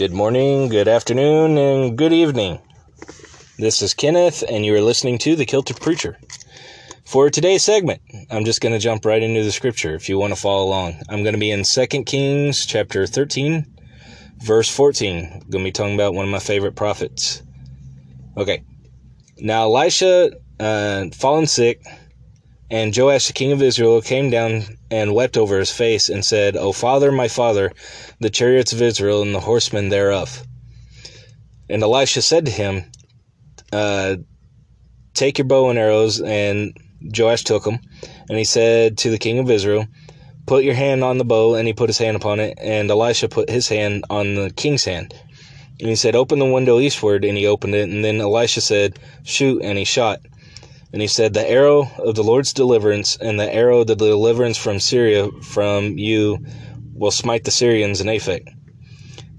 Good morning, good afternoon, and good evening. This is Kenneth, and you are listening to The Kilted Preacher. For today's segment, I'm just going to jump right into the scripture if you want to follow along. I'm going to be in 2 Kings chapter 13, verse 14. I'm going to be talking about one of my favorite prophets. Okay. Now Elisha uh, fallen sick, and Joash the king of Israel came down and wept over his face and said, O father, my father, the chariots of Israel and the horsemen thereof. And Elisha said to him, uh, Take your bow and arrows. And Joash took them. And he said to the king of Israel, Put your hand on the bow. And he put his hand upon it. And Elisha put his hand on the king's hand. And he said, Open the window eastward. And he opened it. And then Elisha said, Shoot. And he shot. And he said, The arrow of the Lord's deliverance and the arrow of the deliverance from Syria from you will smite the Syrians in Aphek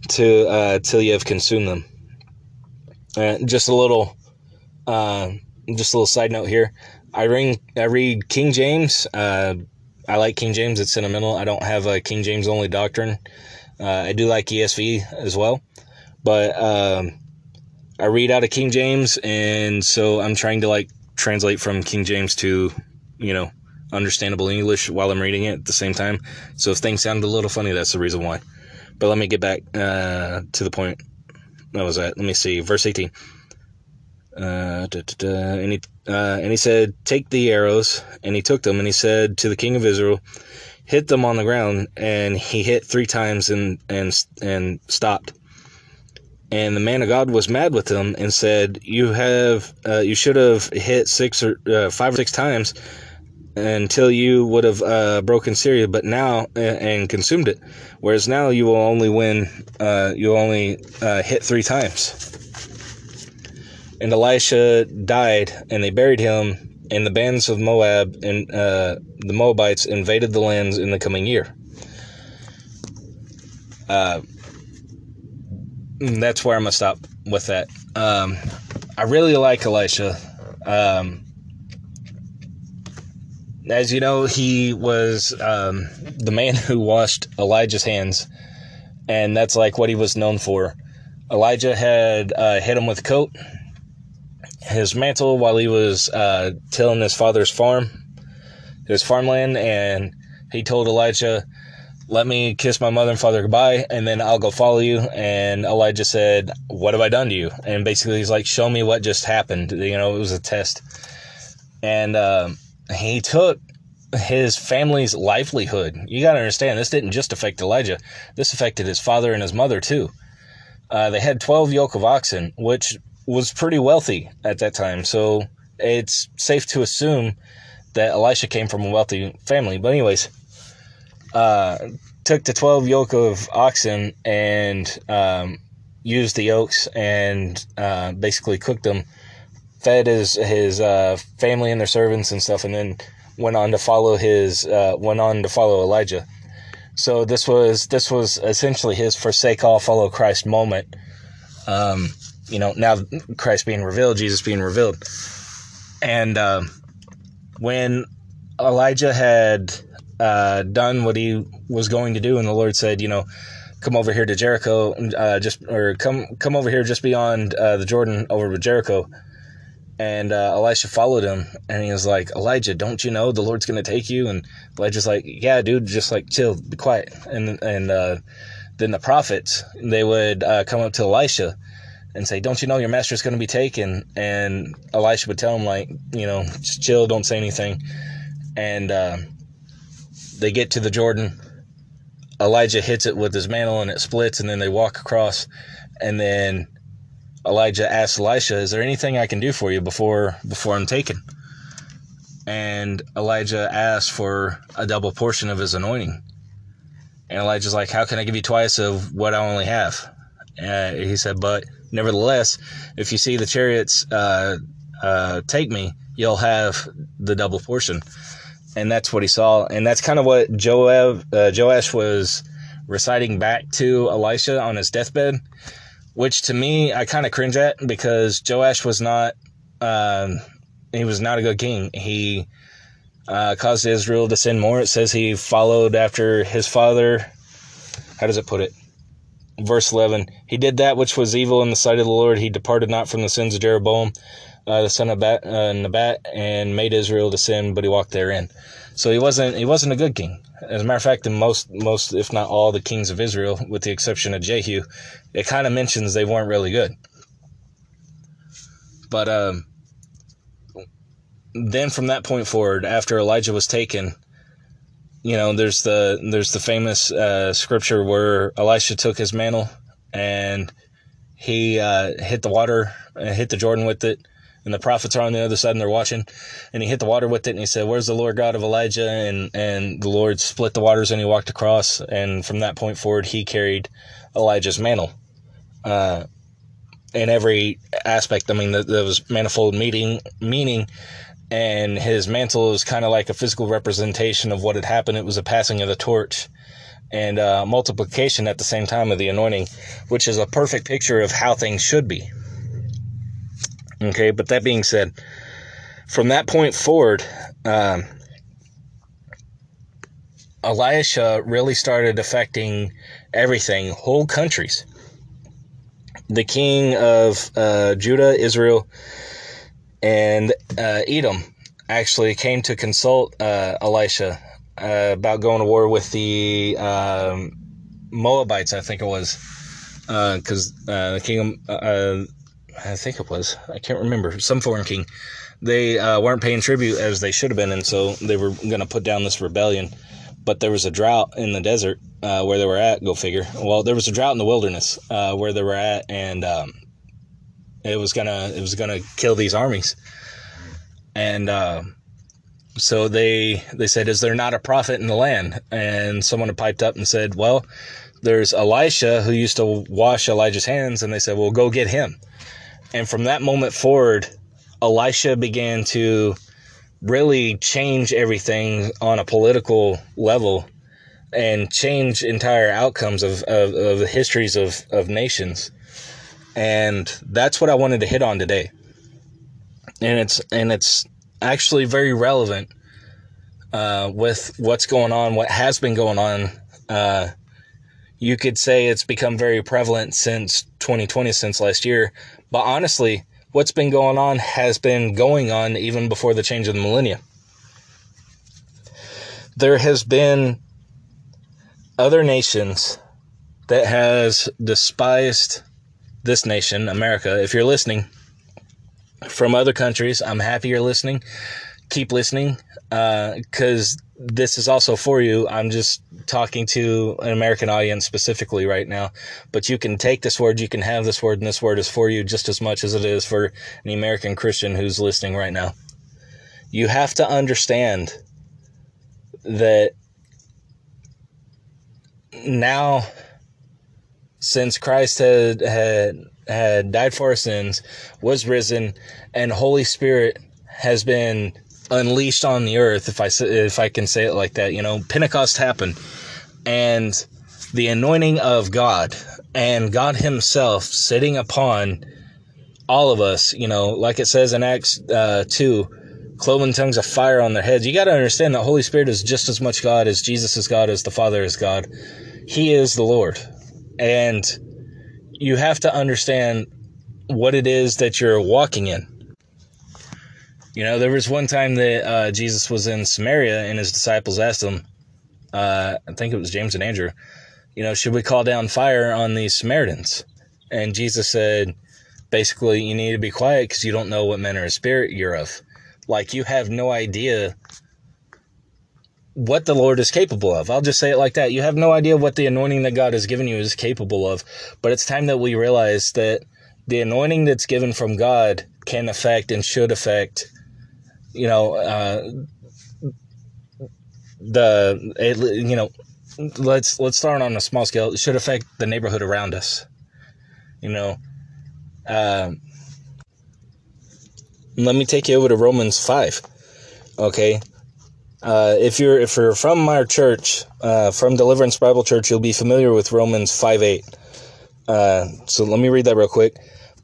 to, uh, till you have consumed them. Uh, just a little, uh, just a little side note here. I read, I read King James. Uh, I like King James. It's sentimental. I don't have a King James only doctrine. Uh, I do like ESV as well, but um, I read out of King James, and so I'm trying to like translate from King James to, you know, understandable English while I'm reading it at the same time. So if things sound a little funny, that's the reason why. But let me get back uh, to the point. That was that. Let me see. Verse 18. Uh, da, da, da, and, he, uh, and he said, Take the arrows. And he took them, and he said to the king of Israel, Hit them on the ground. And he hit three times and, and, and stopped. And the man of God was mad with him and said, "You have, uh, you should have hit six or uh, five or six times until you would have uh, broken Syria, but now and consumed it. Whereas now you will only win, uh, you only uh, hit three times." And Elisha died, and they buried him. And the bands of Moab and uh, the Moabites invaded the lands in the coming year. Mm, that's where I'm gonna stop with that. Um, I really like Elisha. Um, as you know, he was um, the man who washed Elijah's hands, and that's like what he was known for. Elijah had uh, hit him with a coat, his mantle, while he was uh, tilling his father's farm, his farmland, and he told Elijah, let me kiss my mother and father goodbye, and then I'll go follow you. And Elijah said, What have I done to you? And basically, he's like, Show me what just happened. You know, it was a test. And uh, he took his family's livelihood. You got to understand, this didn't just affect Elijah, this affected his father and his mother too. Uh, they had 12 yoke of oxen, which was pretty wealthy at that time. So it's safe to assume that Elisha came from a wealthy family. But, anyways, uh, took the 12 yoke of oxen and um, used the yokes and uh, basically cooked them, fed his his uh, family and their servants and stuff, and then went on to follow his uh, went on to follow Elijah. So this was this was essentially his forsake all, follow Christ moment. Um, you know, now Christ being revealed, Jesus being revealed, and um, when Elijah had uh, done what he was going to do, and the Lord said, you know, come over here to Jericho, uh, just or come come over here just beyond uh, the Jordan over to Jericho. And uh, Elisha followed him, and he was like, Elijah, don't you know the Lord's going to take you? And Elijah's like, Yeah, dude, just like chill, be quiet. And and uh, then the prophets they would uh, come up to Elisha and say, "Don't you know your master's going to be taken?" And Elisha would tell him, like, you know, just chill, don't say anything. And uh, they get to the Jordan. Elijah hits it with his mantle and it splits, and then they walk across. And then Elijah asks Elisha, "Is there anything I can do for you before before I'm taken?" And Elijah asks for a double portion of his anointing. And Elijah's like, "How can I give you twice of what I only have?" Uh, he said, "But nevertheless, if you see the chariots uh, uh, take me, you'll have the double portion." And that's what he saw, and that's kind of what Joab, uh, Joash was reciting back to Elisha on his deathbed, which to me I kind of cringe at because Joash was not, um, he was not a good king. He uh, caused Israel to sin more. It says he followed after his father. How does it put it? verse 11 He did that which was evil in the sight of the Lord. He departed not from the sins of Jeroboam, uh, the son of Bat, uh, and made Israel to sin, but he walked therein. So he wasn't he wasn't a good king. As a matter of fact, in most most if not all the kings of Israel, with the exception of Jehu, it kind of mentions they weren't really good. But um, then from that point forward, after Elijah was taken, you know, there's the there's the famous uh, scripture where Elisha took his mantle and he uh, hit the water, uh, hit the Jordan with it, and the prophets are on the other side and they're watching. And he hit the water with it and he said, "Where's the Lord God of Elijah?" And and the Lord split the waters and he walked across. And from that point forward, he carried Elijah's mantle. Uh, in every aspect, I mean, there was manifold meaning, meaning and his mantle is kind of like a physical representation of what had happened. It was a passing of the torch and uh, multiplication at the same time of the anointing, which is a perfect picture of how things should be. Okay, but that being said, from that point forward, um, Elisha really started affecting everything, whole countries. The king of uh, Judah, Israel, and uh, Edom actually came to consult uh, Elisha uh, about going to war with the um, Moabites, I think it was, because uh, uh, the king, uh, I think it was, I can't remember, some foreign king. They weren't paying tribute as they should have been, and so they were going to put down this rebellion. But there was a drought in the desert where they were at. Go figure. Well, there was a drought in the wilderness where they were at, and um, it was gonna it was gonna kill these armies, and uh, so they they said, "Is there not a prophet in the land?" And someone piped up and said, "Well, there's Elisha who used to wash Elijah's hands," and they said, "Well, go get him." And from that moment forward, Elisha began to really change everything on a political level and change entire outcomes of, of, of the histories of, of nations and that's what I wanted to hit on today. And it's and it's actually very relevant uh, with what's going on, what has been going on. Uh, you could say it's become very prevalent since 2020, since last year. But honestly, what's been going on has been going on even before the change of the millennia. There has been other nations that has despised this nation, America, if you're listening from other countries, I'm happy you're listening. Keep listening because uh, this is also for you. I'm just talking to an American audience specifically right now, but you can take this word, you can have this word, and this word is for you just as much as it is for an American Christian who's listening right now. You have to understand that now since Christ had had had died for our sins, was risen, and Holy Spirit has been unleashed on the earth. If I if I can say it like that, you know, Pentecost happened, and the anointing of God and God Himself sitting upon all of us. You know, like it says in Acts uh, two. Cloven tongues of fire on their heads. You got to understand that Holy Spirit is just as much God as Jesus is God, as the Father is God. He is the Lord. And you have to understand what it is that you're walking in. You know, there was one time that uh, Jesus was in Samaria and his disciples asked him, uh, I think it was James and Andrew, you know, should we call down fire on these Samaritans? And Jesus said, basically, you need to be quiet because you don't know what manner of spirit you're of. Like, you have no idea what the Lord is capable of. I'll just say it like that. You have no idea what the anointing that God has given you is capable of, but it's time that we realize that the anointing that's given from God can affect and should affect, you know, uh, the it, you know, let's let's start on a small scale. It should affect the neighborhood around us. You know, uh, let me take you over to Romans five. Okay, uh, if you're if you're from our church, uh, from Deliverance Bible Church, you'll be familiar with Romans five eight. Uh, so let me read that real quick.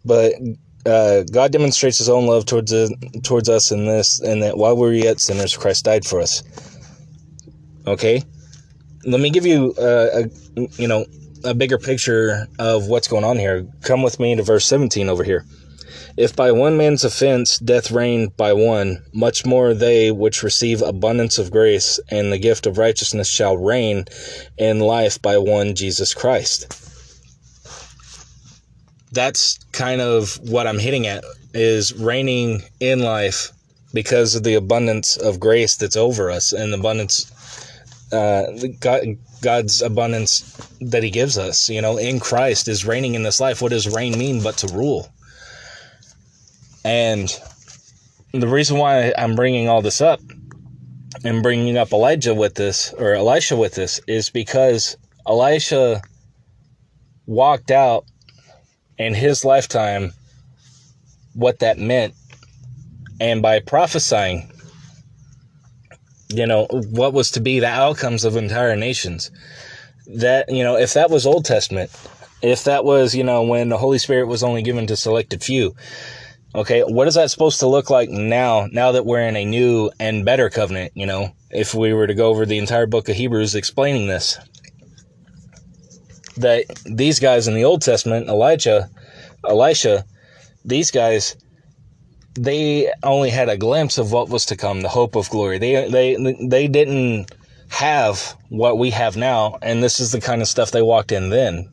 But uh, God demonstrates His own love towards towards us in this, and that while we were yet sinners, Christ died for us. Okay, let me give you uh, a you know a bigger picture of what's going on here, come with me to verse 17 over here. If by one man's offense death reigned by one, much more they which receive abundance of grace and the gift of righteousness shall reign in life by one Jesus Christ. That's kind of what I'm hitting at is reigning in life because of the abundance of grace that's over us and abundance uh, God, God's abundance that He gives us, you know, in Christ is reigning in this life. What does reign mean but to rule? And the reason why I'm bringing all this up and bringing up Elijah with this, or Elisha with this, is because Elisha walked out in his lifetime what that meant. And by prophesying, you know, what was to be the outcomes of entire nations. That, you know, if that was Old Testament, if that was, you know, when the Holy Spirit was only given to selected few, Okay, what is that supposed to look like now, now that we're in a new and better covenant, you know, if we were to go over the entire book of Hebrews explaining this? That these guys in the Old Testament, Elijah, Elisha, these guys, they only had a glimpse of what was to come, the hope of glory. They they they didn't have what we have now, and this is the kind of stuff they walked in then.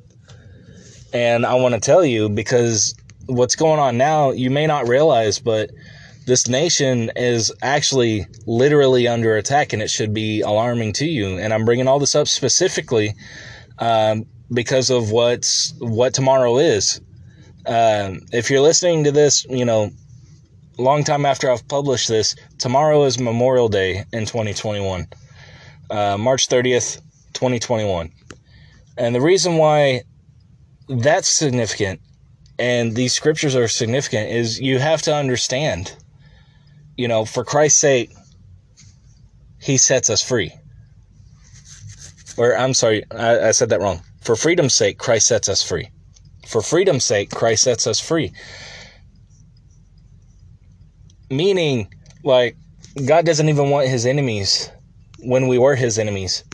And I want to tell you because what's going on now, you may not realize, but this nation is actually literally under attack and it should be alarming to you. And I'm bringing all this up specifically um, because of what's what tomorrow is. Um, if you're listening to this, you know, long time after I've published this, tomorrow is Memorial Day in 2021, uh, March 30th, 2021. And the reason why that's significant and these scriptures are significant is you have to understand, you know, for Christ's sake, he sets us free. Or I'm sorry, I, I said that wrong. For freedom's sake, Christ sets us free. For freedom's sake, Christ sets us free. Meaning, like, God doesn't even want his enemies when we were his enemies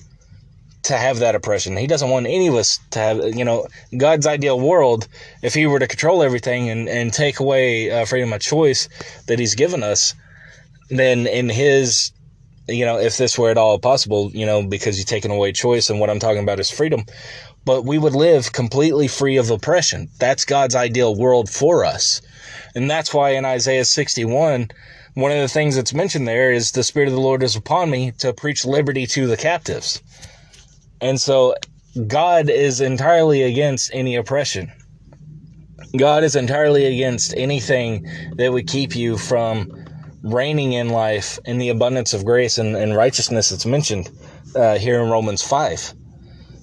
to have that oppression. He doesn't want any of us to have, you know, God's ideal world. If He were to control everything and, and take away uh, freedom of choice that He's given us, then in His, you know, if this were at all possible, you know, because He's taken away choice, and what I'm talking about is freedom, but we would live completely free of oppression. That's God's ideal world for us. And that's why in Isaiah 61, one of the things that's mentioned there is the Spirit of the Lord is upon me to preach liberty to the captives. And so God is entirely against any oppression. God is entirely against anything that would keep you from reigning in life in the abundance of grace and, and righteousness that's mentioned uh, here in Romans 5.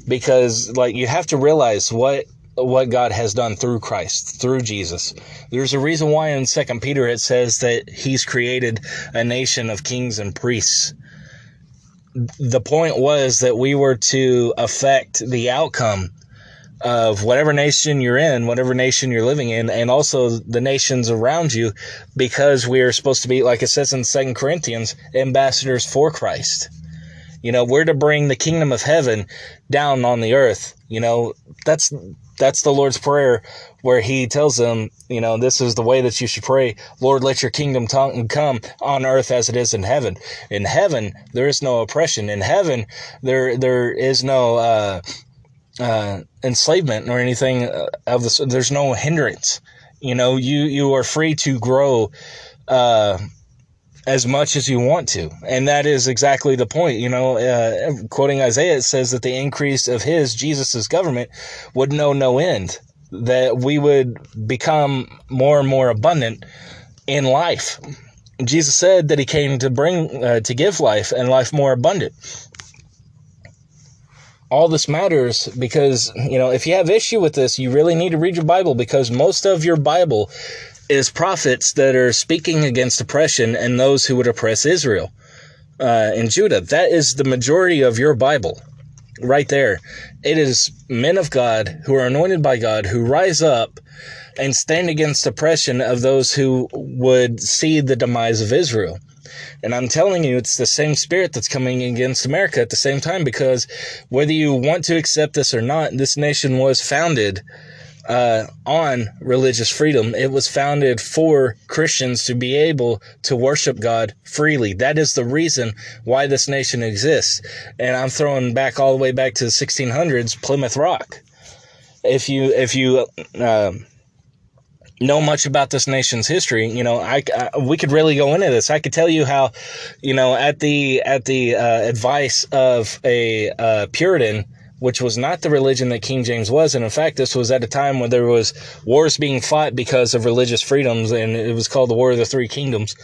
Because, like, you have to realize what what God has done through Christ, through Jesus. There's a reason why in Second Peter it says that He's created a nation of kings and priests the point was that we were to affect the outcome of whatever nation you're in, whatever nation you're living in, and also the nations around you, because we are supposed to be, like it says in Second Corinthians, ambassadors for Christ. You know, we're to bring the kingdom of heaven down on the earth. You know, that's that's the Lord's prayer where he tells them, you know, this is the way that you should pray. Lord, let your kingdom come on earth as it is in heaven. In heaven, there is no oppression. In heaven, there, there is no, uh, uh, enslavement or anything of this. There's no hindrance. You know, you, you are free to grow, uh, as much as you want to. And that is exactly the point. You know, uh, quoting Isaiah, it says that the increase of his, Jesus's government, would know no end, that we would become more and more abundant in life. Jesus said that he came to bring, uh, to give life and life more abundant. All this matters because, you know, if you have issue with this, you really need to read your Bible because most of your Bible is prophets that are speaking against oppression and those who would oppress Israel uh, and Judah. That is the majority of your Bible right there. It is men of God who are anointed by God who rise up and stand against oppression of those who would see the demise of Israel. And I'm telling you, it's the same spirit that's coming against America at the same time because whether you want to accept this or not, this nation was founded uh, on religious freedom. It was founded for Christians to be able to worship God freely. That is the reason why this nation exists. And I'm throwing back all the way back to the 1600s, Plymouth Rock. If you if you uh, know much about this nation's history, you know, I, I, we could really go into this. I could tell you how, you know, at the at the uh, advice of a uh, Puritan which was not the religion that King James was. And in fact, this was at a time when there was wars being fought because of religious freedoms, and it was called the War of the Three Kingdoms.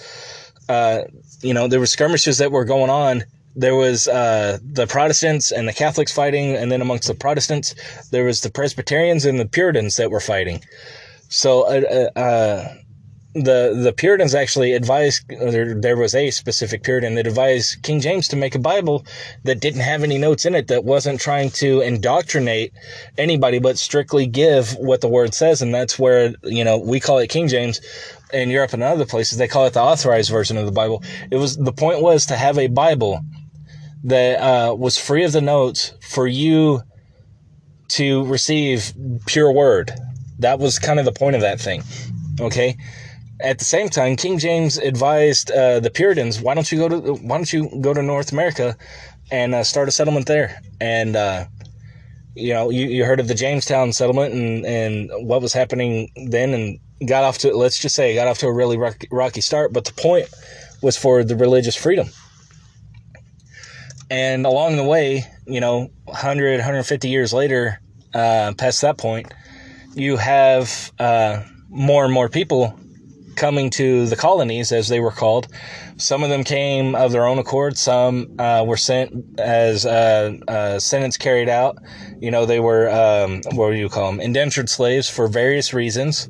Uh, you know, there were skirmishes that were going on. There was uh, the Protestants and the Catholics fighting, and then amongst the Protestants, there was the Presbyterians and the Puritans that were fighting. So, uh, uh, uh the the Puritans actually advised there, there was a specific Puritan that advised King James to make a Bible that didn't have any notes in it that wasn't trying to indoctrinate anybody but strictly give what the word says. And that's where you know we call it King James. In Europe and other places they call it the authorized version of the Bible. It was the point was to have a Bible that uh, was free of the notes for you to receive pure word. That was kind of the point of that thing. Okay at the same time, King James advised uh, the Puritans, "Why don't you go to Why don't you go to North America and uh, start a settlement there?" And uh, you know, you, you heard of the Jamestown settlement and and what was happening then, and got off to let's just say got off to a really rocky, rocky start. But the point was for the religious freedom. And along the way, you know, 100, 150 years later, uh, past that point, you have uh, more and more people coming to the colonies, as they were called. Some of them came of their own accord. Some uh, were sent as uh, uh, sentence carried out. You know, they were um, what do you call them? Indentured slaves for various reasons.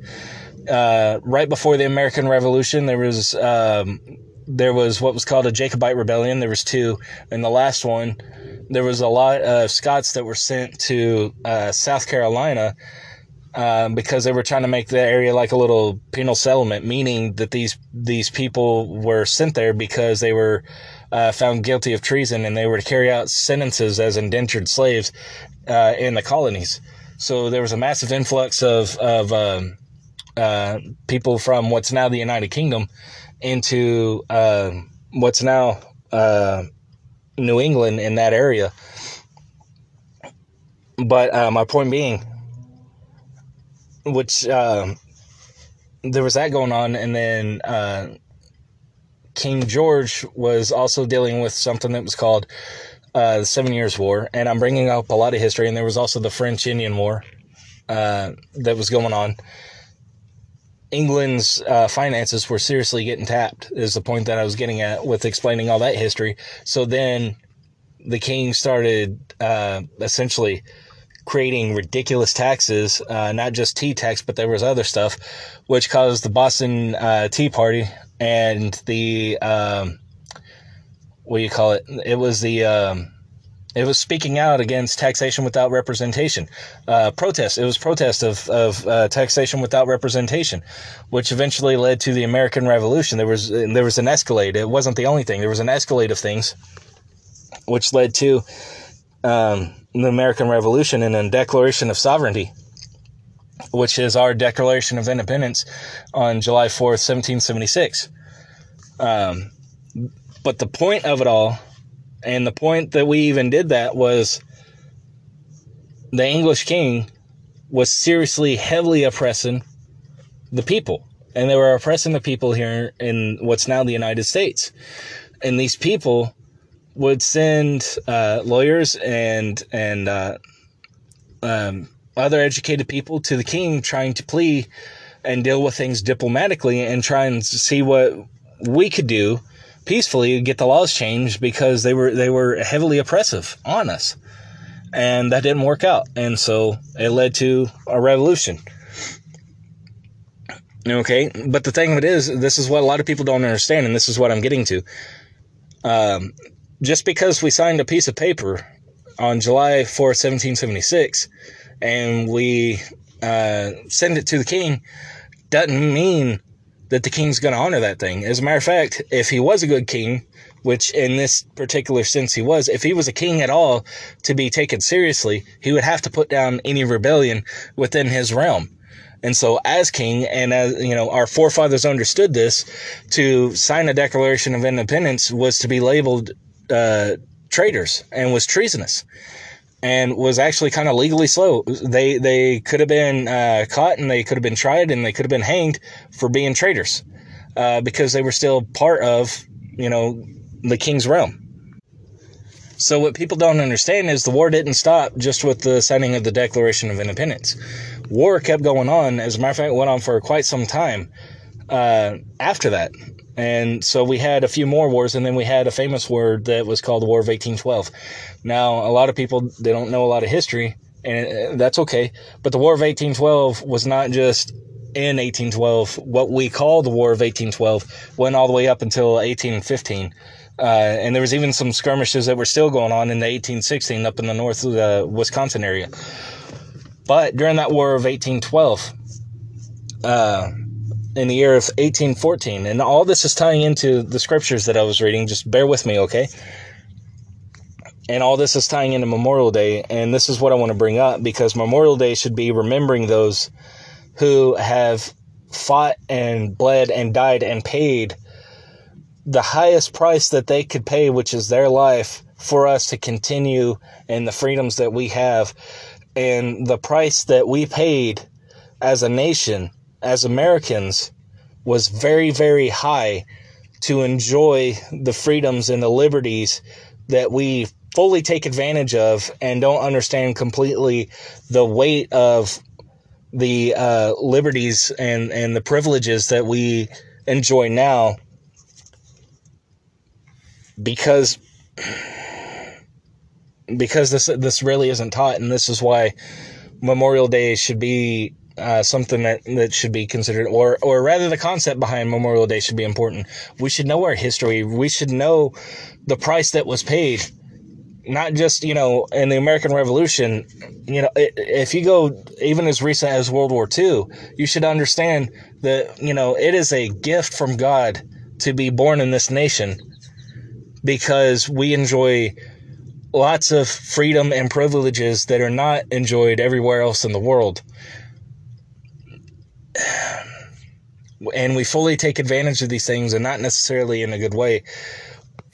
Uh, right before the American Revolution, there was um, there was what was called a Jacobite rebellion. There was two, and the last one, there was a lot of Scots that were sent to uh, South Carolina um, because they were trying to make the area like a little penal settlement, meaning that these these people were sent there because they were uh, found guilty of treason and they were to carry out sentences as indentured slaves uh, in the colonies. So there was a massive influx of of um, uh, people from what's now the United Kingdom into um, what's now uh, New England in that area. But uh, my point being, which uh, there was that going on, and then uh, King George was also dealing with something that was called uh, the Seven Years' War, and I'm bringing up a lot of history. And there was also the French Indian War uh, that was going on. England's uh, finances were seriously getting tapped. Is the point that I was getting at with explaining all that history. So then the king started uh, essentially creating ridiculous taxes, uh, not just tea tax, but there was other stuff, which caused the Boston uh, Tea Party and the um, what do you call it? It was the um, it was speaking out against taxation without representation. Uh, protest. It was protest of of uh, taxation without representation, which eventually led to the American Revolution. There was there was an escalade. It wasn't the only thing. There was an escalade of things, which led to. Um, the American Revolution and a Declaration of Sovereignty, which is our Declaration of Independence on July 4th, 1776. Um, but the point of it all, and the point that we even did that was the English king was seriously, heavily oppressing the people. And they were oppressing the people here in what's now the United States. And these people would send uh, lawyers and and uh, um, other educated people to the king trying to plea and deal with things diplomatically and try and see what we could do peacefully and get the laws changed because they were they were heavily oppressive on us. And that didn't work out. And so it led to a revolution. Okay. But the thing of it is this is what a lot of people don't understand and this is what i'm getting to. Um, just because we signed a piece of paper on July 4, 1776, and we uh, send it to the king, doesn't mean that the king's going to honor that thing. As a matter of fact, if he was a good king, which in this particular sense he was, if he was a king at all to be taken seriously, he would have to put down any rebellion within his realm. And so, as king, and as you know, our forefathers understood this, to sign a Declaration of Independence was to be labeled uh, traitors and was treasonous and was actually kind of legally slow. They they could have been uh, caught and they could have been tried and they could have been hanged for being traitors uh, because they were still part of you know the king's realm. So what people don't understand is the war didn't stop just with the signing of the Declaration of Independence. War kept going on. As a matter of fact, went on for quite some time uh, after that. And so we had a few more wars, and then we had a famous war that was called the War of 1812. Now, a lot of people, they don't know a lot of history, and uh, that's okay. But the War of 1812 was not just in 1812. What we call the War of 1812 went all the way up until 1815. Uh, and there was even some skirmishes that were still going on in the 1816 up in the north of the Wisconsin area. But during that War of 1812, uh, in the year of 1814. And all this is tying into the scriptures that I was reading. Just bear with me, okay? And all this is tying into Memorial Day. And this is what I want to bring up because Memorial Day should be remembering those who have fought and bled and died and paid the highest price that they could pay, which is their life, for us to continue in the freedoms that we have. And the price that we paid as a nation as Americans was very, very high to enjoy the freedoms and the liberties that we fully take advantage of and don't understand completely the weight of the uh, liberties and, and the privileges that we enjoy now. Because because this this really isn't taught and this is why Memorial Day should be uh, something that, that should be considered, or or rather, the concept behind Memorial Day should be important. We should know our history. We should know the price that was paid, not just you know in the American Revolution. You know, if you go even as recent as World War II, you should understand that you know it is a gift from God to be born in this nation because we enjoy lots of freedom and privileges that are not enjoyed everywhere else in the world and we fully take advantage of these things and not necessarily in a good way.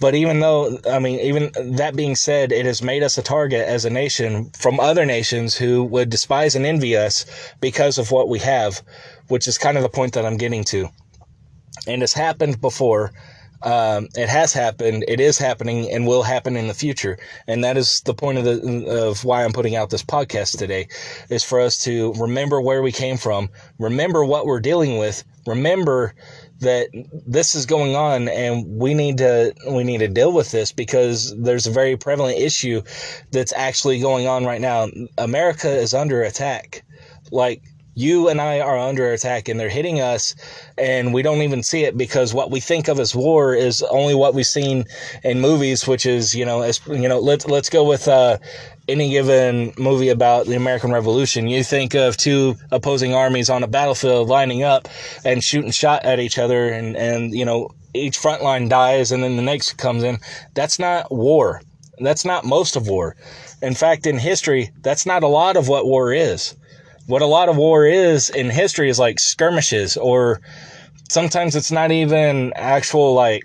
But even though, I mean, even that being said, it has made us a target as a nation from other nations who would despise and envy us because of what we have, which is kind of the point that I'm getting to. And it's happened before. Um, it has happened, it is happening, and will happen in the future. And that is the point of the of why I'm putting out this podcast today, is for us to remember where we came from, remember what we're dealing with, remember that this is going on and we need to we need to deal with this because there's a very prevalent issue that's actually going on right now. America is under attack. Like you and I are under attack and they're hitting us and we don't even see it because what we think of as war is only what we've seen in movies which is you know as you know let's let's go with uh, any given movie about the American Revolution. You think of two opposing armies on a battlefield lining up and shooting shot at each other and and you know each front line dies and then the next comes in. That's not war. That's not most of war. In fact in history that's not a lot of what war is what a lot of war is in history is like skirmishes or sometimes it's not even actual like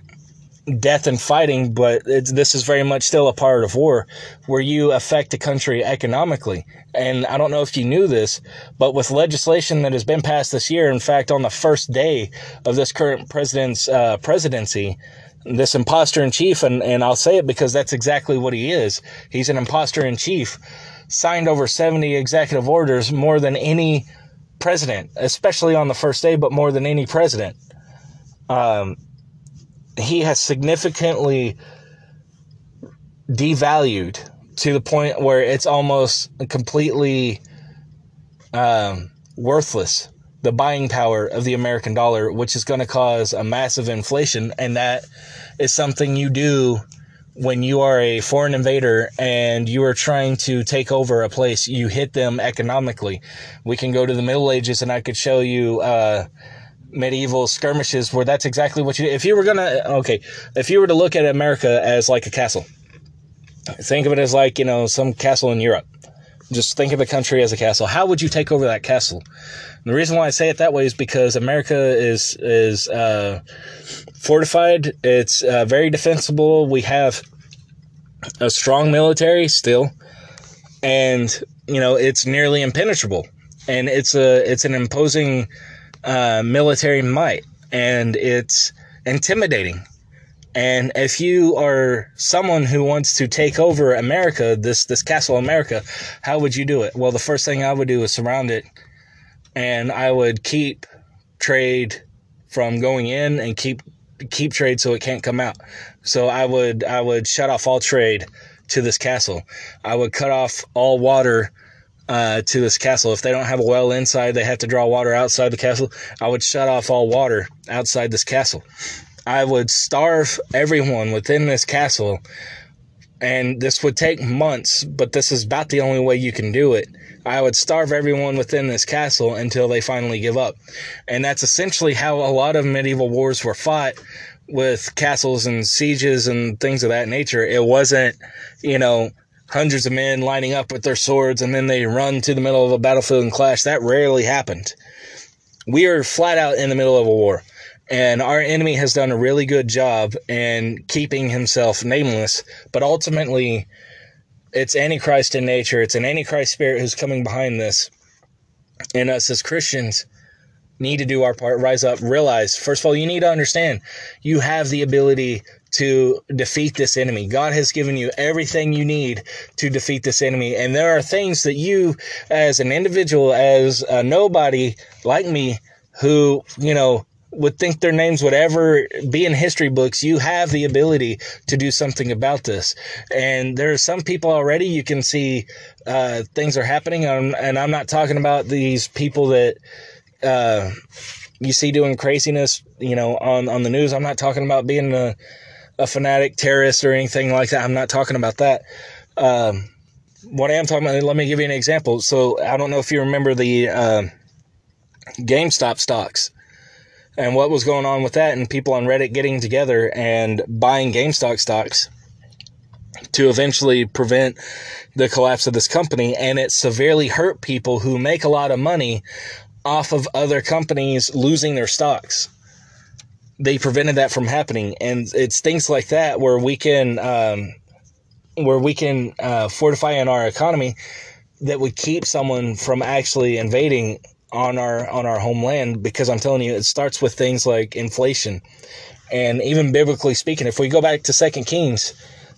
death and fighting, but this is very much still a part of war where you affect a country economically. And I don't know if you knew this, but with legislation that has been passed this year, in fact, on the first day of this current president's uh, presidency, this imposter in chief, and, and I'll say it because that's exactly what he is. He's an imposter in chief signed over 70 executive orders more than any president, especially on the first day, but more than any president. Um, he has significantly devalued to the point where it's almost completely um, worthless the buying power of the American dollar, which is going to cause a massive inflation. And that is something you do when you are a foreign invader and you are trying to take over a place, you hit them economically. We can go to the Middle Ages and I could show you, uh, medieval skirmishes where that's exactly what you if you were gonna okay if you were to look at america as like a castle think of it as like you know some castle in europe just think of a country as a castle. How would you take over that castle? And the reason why i say it that way is because america is is uh, fortified. It's uh, very defensible. We have a strong military still. And you know it's nearly impenetrable. And it's a it's an imposing uh, military might, and it's intimidating. And if you are someone who wants to take over America, this this castle America, how would you do it? Well, the first thing I would do is surround it, and I would keep trade from going in and keep keep trade so it can't come out. So I would I would shut off all trade to this castle. I would cut off all water uh, to this castle. If they don't have a well inside, they have to draw water outside the castle. I would shut off all water outside this castle. I would starve everyone within this castle, and this would take months, but this is about the only way you can do it. I would starve everyone within this castle until they finally give up. And that's essentially how a lot of medieval wars were fought with castles and sieges and things of that nature. It wasn't, you know, hundreds of men lining up with their swords and then they run to the middle of a battlefield and clash. That rarely happened. We are flat out in the middle of a war. And our enemy has done a really good job in keeping himself nameless, but ultimately, it's Antichrist in nature. It's an Antichrist spirit who's coming behind this. And us as Christians need to do our part, rise up, realize, first of all, you need to understand you have the ability to defeat this enemy. God has given you everything you need to defeat this enemy. And there are things that you, as an individual, as a nobody like me, who, you know, would think their names would ever be in history books, you have the ability to do something about this. And there are some people already you can see uh, things are happening. and I'm not talking about these people that uh, you see doing craziness, you know, on, on the news. I'm not talking about being a a fanatic terrorist or anything like that. I'm not talking about that. Um, what I am talking about, let me give you an example. So I don't know if you remember the uh, GameStop stocks and what was going on with that, and people on Reddit getting together and buying GameStop stocks to eventually prevent the collapse of this company. And it severely hurt people who make a lot of money off of other companies losing their stocks they prevented that from happening. And it's things like that where we can, um, where we can uh, fortify in our economy that would keep someone from actually invading on our on our homeland. Because I'm telling you, it starts with things like inflation, and even biblically speaking, if we go back to Second Kings.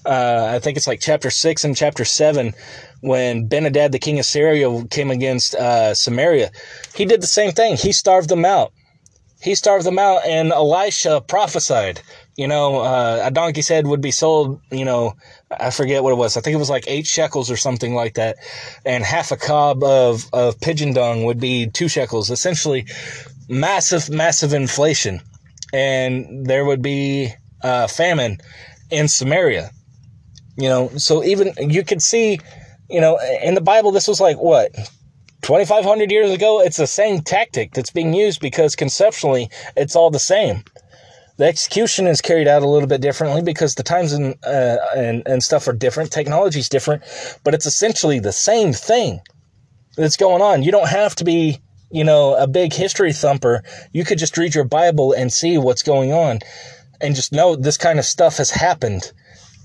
Uh, I think it's like chapter six and chapter seven, when Benhadad, the king of Syria, came against uh, Samaria, he did the same thing. He starved them out he starved them out, and Elisha prophesied. You know, uh, a donkey's head would be sold, you know, I forget what it was. I think it was like eight shekels or something like that. And half a cob of, of pigeon dung would be two shekels. Essentially, massive, massive inflation. And there would be uh, famine in Samaria. You know, so even you could see, you know, in the Bible, this was like what, 2,500 years ago, it's the same tactic that's being used because conceptually it's all the same. The execution is carried out a little bit differently because the times and, uh, and, and stuff are different, technology is different, but it's essentially the same thing that's going on. You don't have to be, you know, a big history thumper. You could just read your Bible and see what's going on and just know this kind of stuff has happened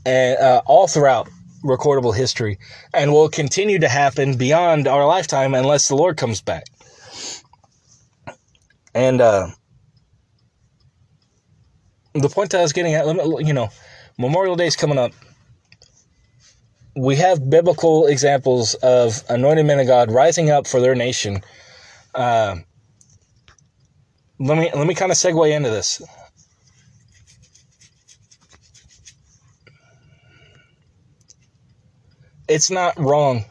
and, uh, all throughout recordable history and will continue to happen beyond our lifetime unless the Lord comes back. And uh, the point I was getting at, you know, Memorial Day is coming up. We have biblical examples of anointed men of God rising up for their nation. Uh, let me let me kind of segue into this. it's not wrong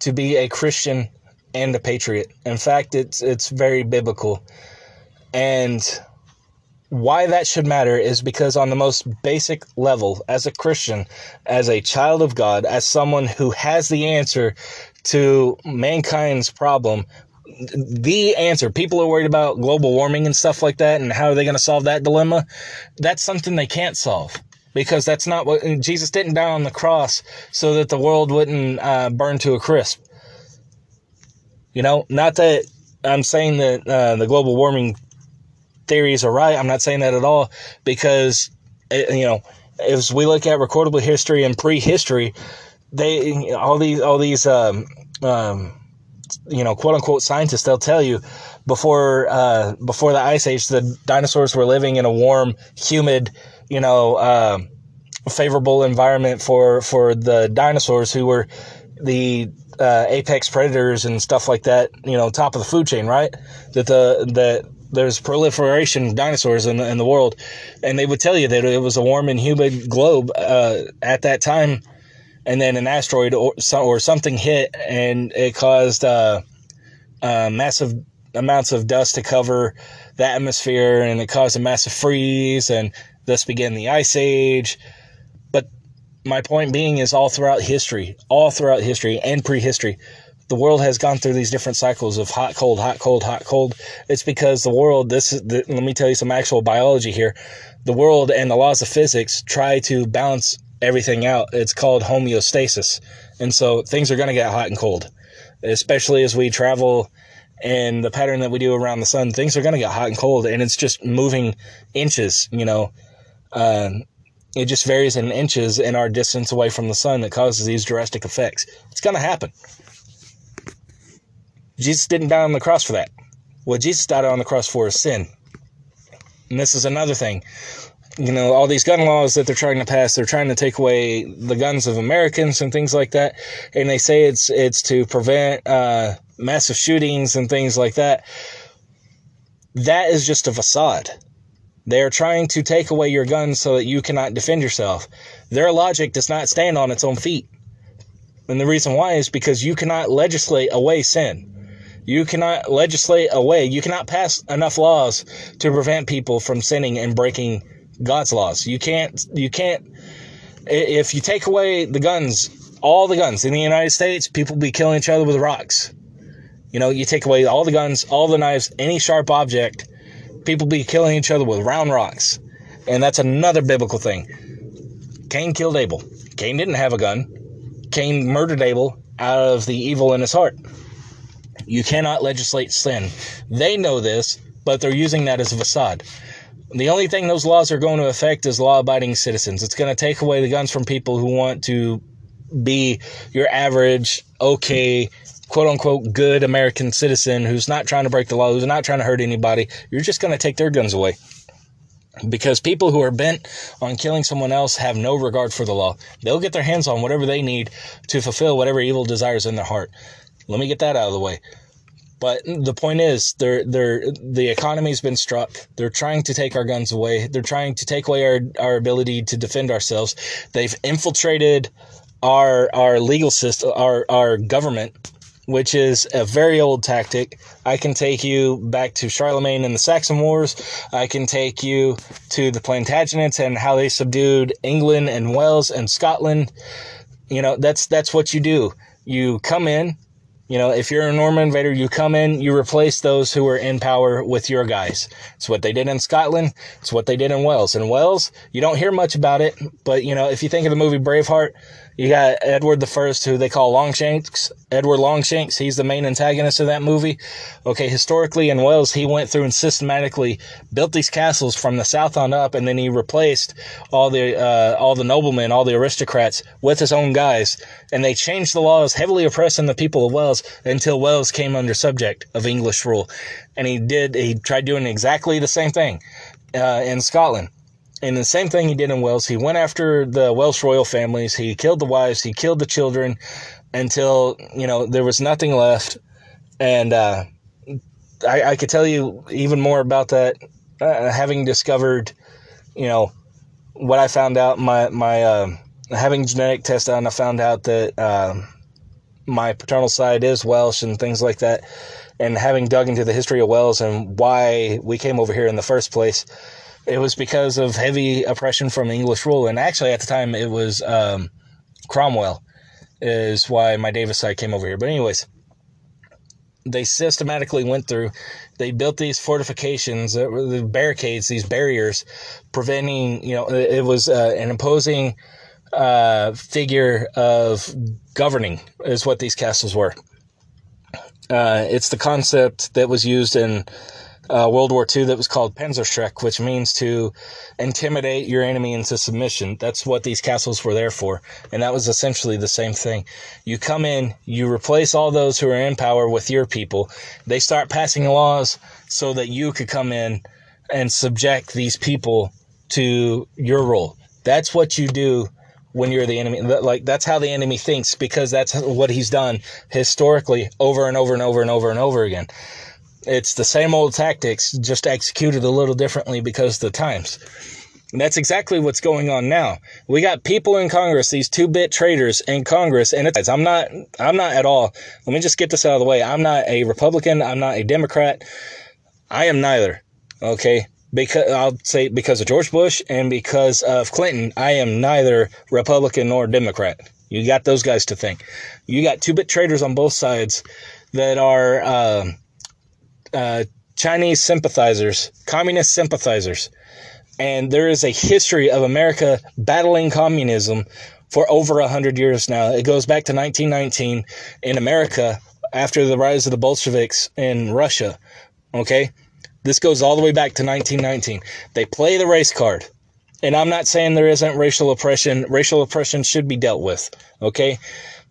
to be a Christian and a patriot. In fact, it's it's very biblical. And why that should matter is because on the most basic level as a Christian, as a child of God, as someone who has the answer to mankind's problem, the answer. People are worried about global warming and stuff like that, and how are they going to solve that dilemma? That's something they can't solve because that's not what Jesus didn't die on the cross so that the world wouldn't uh, burn to a crisp. You know, not that I'm saying that uh, the global warming theories are right. I'm not saying that at all because it, you know, as we look at recordable history and prehistory, they all these all these um, um, you know quote unquote scientists they'll tell you before uh, before the ice age the dinosaurs were living in a warm humid you know uh, favorable environment for for the dinosaurs who were the uh, apex predators and stuff like that you know top of the food chain right that the that there's proliferation of dinosaurs in the, in the world. And they would tell you that it was a warm and humid globe uh, at that time. And then an asteroid or, or something hit and it caused uh, uh, massive amounts of dust to cover the atmosphere and it caused a massive freeze and thus began the ice age. But my point being is all throughout history all throughout history and prehistory the world has gone through these different cycles of hot cold hot cold hot cold it's because the world this is the, let me tell you some actual biology here the world and the laws of physics try to balance everything out. It's called homeostasis. And so things are going to get hot and cold, especially as we travel and the pattern that we do around the sun. Things are going to get hot and cold, and it's just moving inches, you know. Uh, it just varies in inches in our distance away from the sun that causes these drastic effects. It's going to happen. Jesus didn't die on the cross for that. What Jesus died on the cross for is sin. And this is another thing you know, all these gun laws that they're trying to pass, they're trying to take away the guns of Americans and things like that. And they say it's it's to prevent uh, massive shootings and things like that. That is just a facade. They are trying to take away your guns so that you cannot defend yourself. Their logic does not stand on its own feet. And the reason why is because you cannot legislate away sin. You cannot legislate away, you cannot pass enough laws to prevent people from sinning and breaking God's laws. You can't, you can't, if you take away the guns, all the guns in the United States, people be killing each other with rocks. You know, you take away all the guns, all the knives, any sharp object, people be killing each other with round rocks. And that's another biblical thing. Cain killed Abel. Cain didn't have a gun. Cain murdered Abel out of the evil in his heart. You cannot legislate sin. They know this, but they're using that as a facade. The only thing those laws are going to affect is law abiding citizens. It's going to take away the guns from people who want to be your average, okay, quote unquote, good American citizen who's not trying to break the law, who's not trying to hurt anybody. You're just going to take their guns away. Because people who are bent on killing someone else have no regard for the law. They'll get their hands on whatever they need to fulfill whatever evil desires in their heart. Let me get that out of the way. But the point is, they're, they're, the economy's been struck. They're trying to take our guns away. They're trying to take away our, our ability to defend ourselves. They've infiltrated our, our legal system, our, our government, which is a very old tactic. I can take you back to Charlemagne and the Saxon Wars. I can take you to the Plantagenets and how they subdued England and Wales and Scotland. You know, that's, that's what you do. You come in, you know, if you're a Norman invader, you come in, you replace those who are in power with your guys. It's what they did in Scotland. It's what they did in Wales. In Wales, you don't hear much about it, but you know, if you think of the movie Braveheart, you got Edward the First, who they call Longshanks. Edward Longshanks, he's the main antagonist of that movie. Okay, historically in Wales, he went through and systematically built these castles from the south on up, and then he replaced all the uh, all the noblemen, all the aristocrats with his own guys, and they changed the laws, heavily oppressing the people of Wales until Wales came under subject of English rule. And he did, he tried doing exactly the same thing uh, in Scotland. And the same thing he did in Wales. He went after the Welsh royal families. He killed the wives. He killed the children until, you know, there was nothing left. And uh, I, I, could tell you even more about that, uh, having discovered, you know, what I found out. My, my, uh, having genetic test done, I found out that uh, my paternal side is Welsh and things like that. And having dug into the history of Wales and why we came over here in the first place, it was because of heavy oppression from English rule. And actually, at the time, it was um, Cromwell, is why my Davis side came over here. But, anyways, they systematically went through. They built these fortifications, the barricades, these barriers, preventing. You know, it was uh, an imposing uh, figure of governing, is what these castles were. Uh, it's the concept that was used in uh, World War II that was called Panzerschreck, which means to intimidate your enemy into submission. That's what these castles were there for. And that was essentially the same thing. You come in, you replace all those who are in power with your people. They start passing laws so that you could come in and subject these people to your rule. That's what you do when you're the enemy. Like that's how the enemy thinks because that's what he's done historically over and over and over and over and over again. It's the same old tactics, just executed a little differently because the times. And that's exactly what's going on now. We got people in Congress, these two-bit traitors in Congress, and it's, I'm not, I'm not at all. Let me just get this out of the way. I'm not a Republican. I'm not a Democrat. I am neither. Okay, because I'll say because of George Bush and because of Clinton, I am neither Republican nor Democrat. You got those guys to think. You got two-bit traders on both sides that are. Uh, uh, Chinese sympathizers, communist sympathizers. And there is a history of America battling communism for over 100 years now. It goes back to 1919 in America after the rise of the Bolsheviks in Russia. Okay? This goes all the way back to 1919. They play the race card. And I'm not saying there isn't racial oppression. Racial oppression should be dealt with. Okay?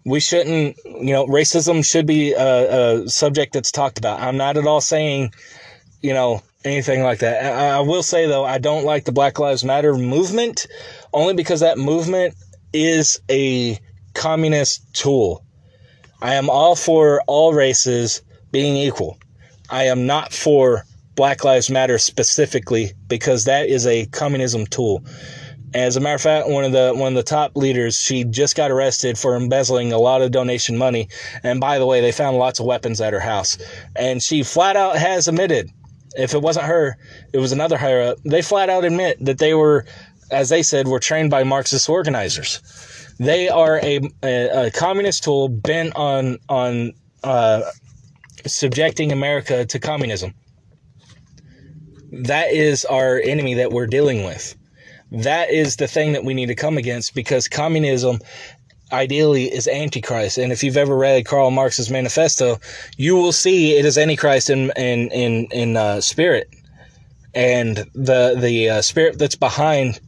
We shouldn't, you know, racism should be a, a, subject that's talked about. I'm not at all saying, you know, anything like that. I, I, will say though, I don't like the Black Lives Matter movement only because that movement is a communist tool. I am all for all races being equal. I am not for Black Lives Matter specifically because that is a communism tool. As a matter of fact, one of the one of the top leaders, she just got arrested for embezzling a lot of donation money. And by the way, they found lots of weapons at her house. And she flat out has admitted, if it wasn't her, it was another higher up. They flat out admit that they were, as they said, were trained by Marxist organizers. They are a, a, a communist tool bent on on uh, subjecting America to communism. That is our enemy that we're dealing with. That is the thing that we need to come against because communism ideally is antichrist. And if you've ever read karl marx's manifesto you will see it is antichrist in in in, in uh, spirit. And the the uh, spirit that's behind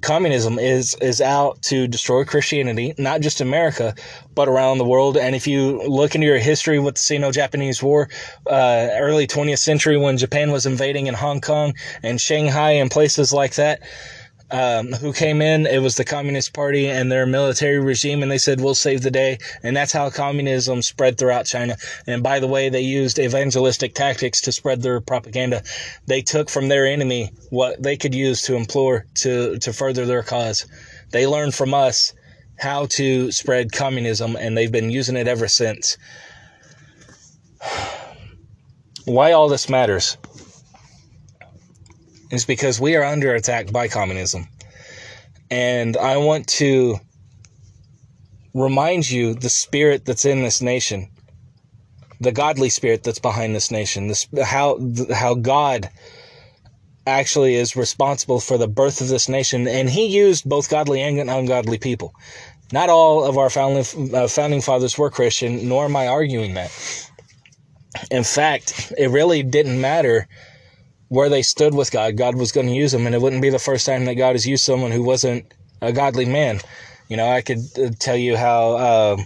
communism is is out to destroy christianity not just america but around the world. And if you look into your history with the sino-japanese war uh, early 20th century when japan was invading in hong kong and shanghai and places like that um, who came in. It was the Communist Party and their military regime, and they said, We'll save the day. And that's how communism spread throughout China. And by the way, they used evangelistic tactics to spread their propaganda. They took from their enemy what they could use to implore to, to further their cause. They learned from us how to spread communism, and they've been using it ever since. Why all this matters is because we are under attack by communism. And I want to remind you the spirit that's in this nation, the godly spirit that's behind this nation, this, how, how God actually is responsible for the birth of this nation. And he used both godly and ungodly people. Not all of our founding, uh, founding fathers were Christian, nor am I arguing that. In fact, it really didn't matter where they stood with God, God was going to use them, and it wouldn't be the first time that God has used someone who wasn't a godly man. You know, I could uh, tell you how uh,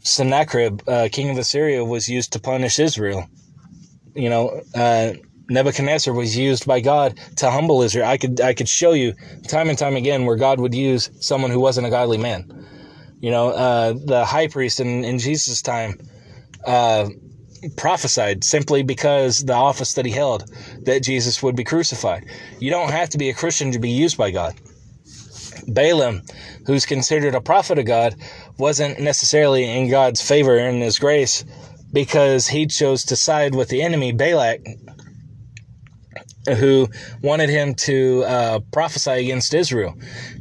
Sennacherib, uh, king of Assyria, was used to punish Israel. You know, uh, Nebuchadnezzar was used by God to humble Israel. I could I could show you time and time again where God would use someone who wasn't a godly man. You know, uh, the high priest in, in Jesus' time, uh, prophesied simply because the office that he held that Jesus would be crucified. You don't have to be a Christian to be used by God. Balaam, who's considered a prophet of God, wasn't necessarily in God's favor and his grace because he chose to side with the enemy, Balak, who wanted him to uh, prophesy against Israel.